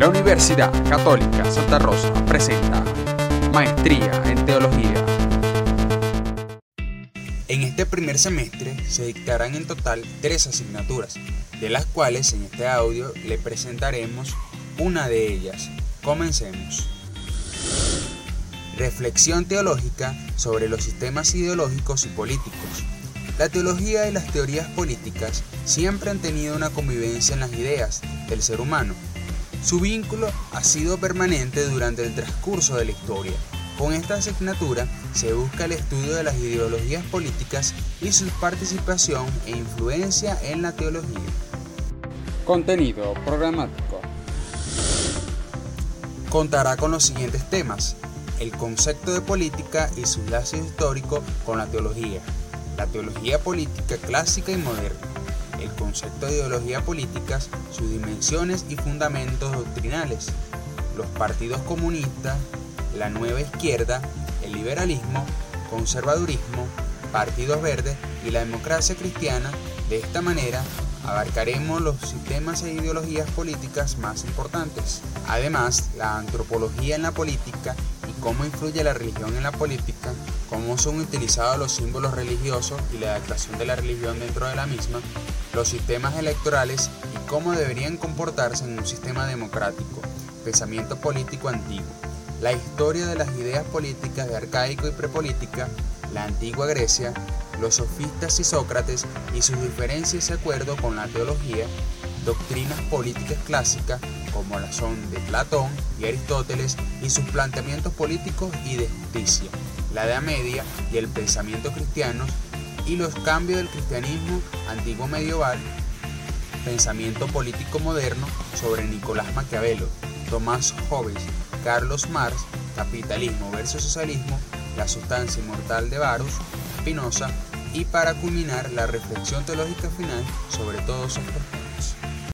La Universidad Católica Santa Rosa presenta Maestría en Teología. En este primer semestre se dictarán en total tres asignaturas, de las cuales en este audio le presentaremos una de ellas. Comencemos. Reflexión teológica sobre los sistemas ideológicos y políticos. La teología y las teorías políticas siempre han tenido una convivencia en las ideas del ser humano. Su vínculo ha sido permanente durante el transcurso de la historia. Con esta asignatura se busca el estudio de las ideologías políticas y su participación e influencia en la teología. Contenido programático. Contará con los siguientes temas. El concepto de política y sus lazos históricos con la teología. La teología política clásica y moderna el concepto de ideología políticas, sus dimensiones y fundamentos doctrinales, los partidos comunistas, la nueva izquierda, el liberalismo, conservadurismo, partidos verdes y la democracia cristiana. De esta manera, abarcaremos los sistemas e ideologías políticas más importantes. Además, la antropología en la política y cómo influye la religión en la política, cómo son utilizados los símbolos religiosos y la adaptación de la religión dentro de la misma, los sistemas electorales y cómo deberían comportarse en un sistema democrático, pensamiento político antiguo, la historia de las ideas políticas de arcaico y prepolítica, la antigua Grecia, los sofistas y Sócrates y sus diferencias de acuerdo con la teología, doctrinas políticas clásicas como las son de Platón y Aristóteles y sus planteamientos políticos y de justicia, la Edad Media y el pensamiento cristiano y los cambios del cristianismo antiguo medieval, pensamiento político moderno sobre Nicolás Maquiavelo, Tomás Hobbes, Carlos Marx, capitalismo versus socialismo, la sustancia inmortal de Varus, Spinoza y para culminar la reflexión teológica final sobre todos estos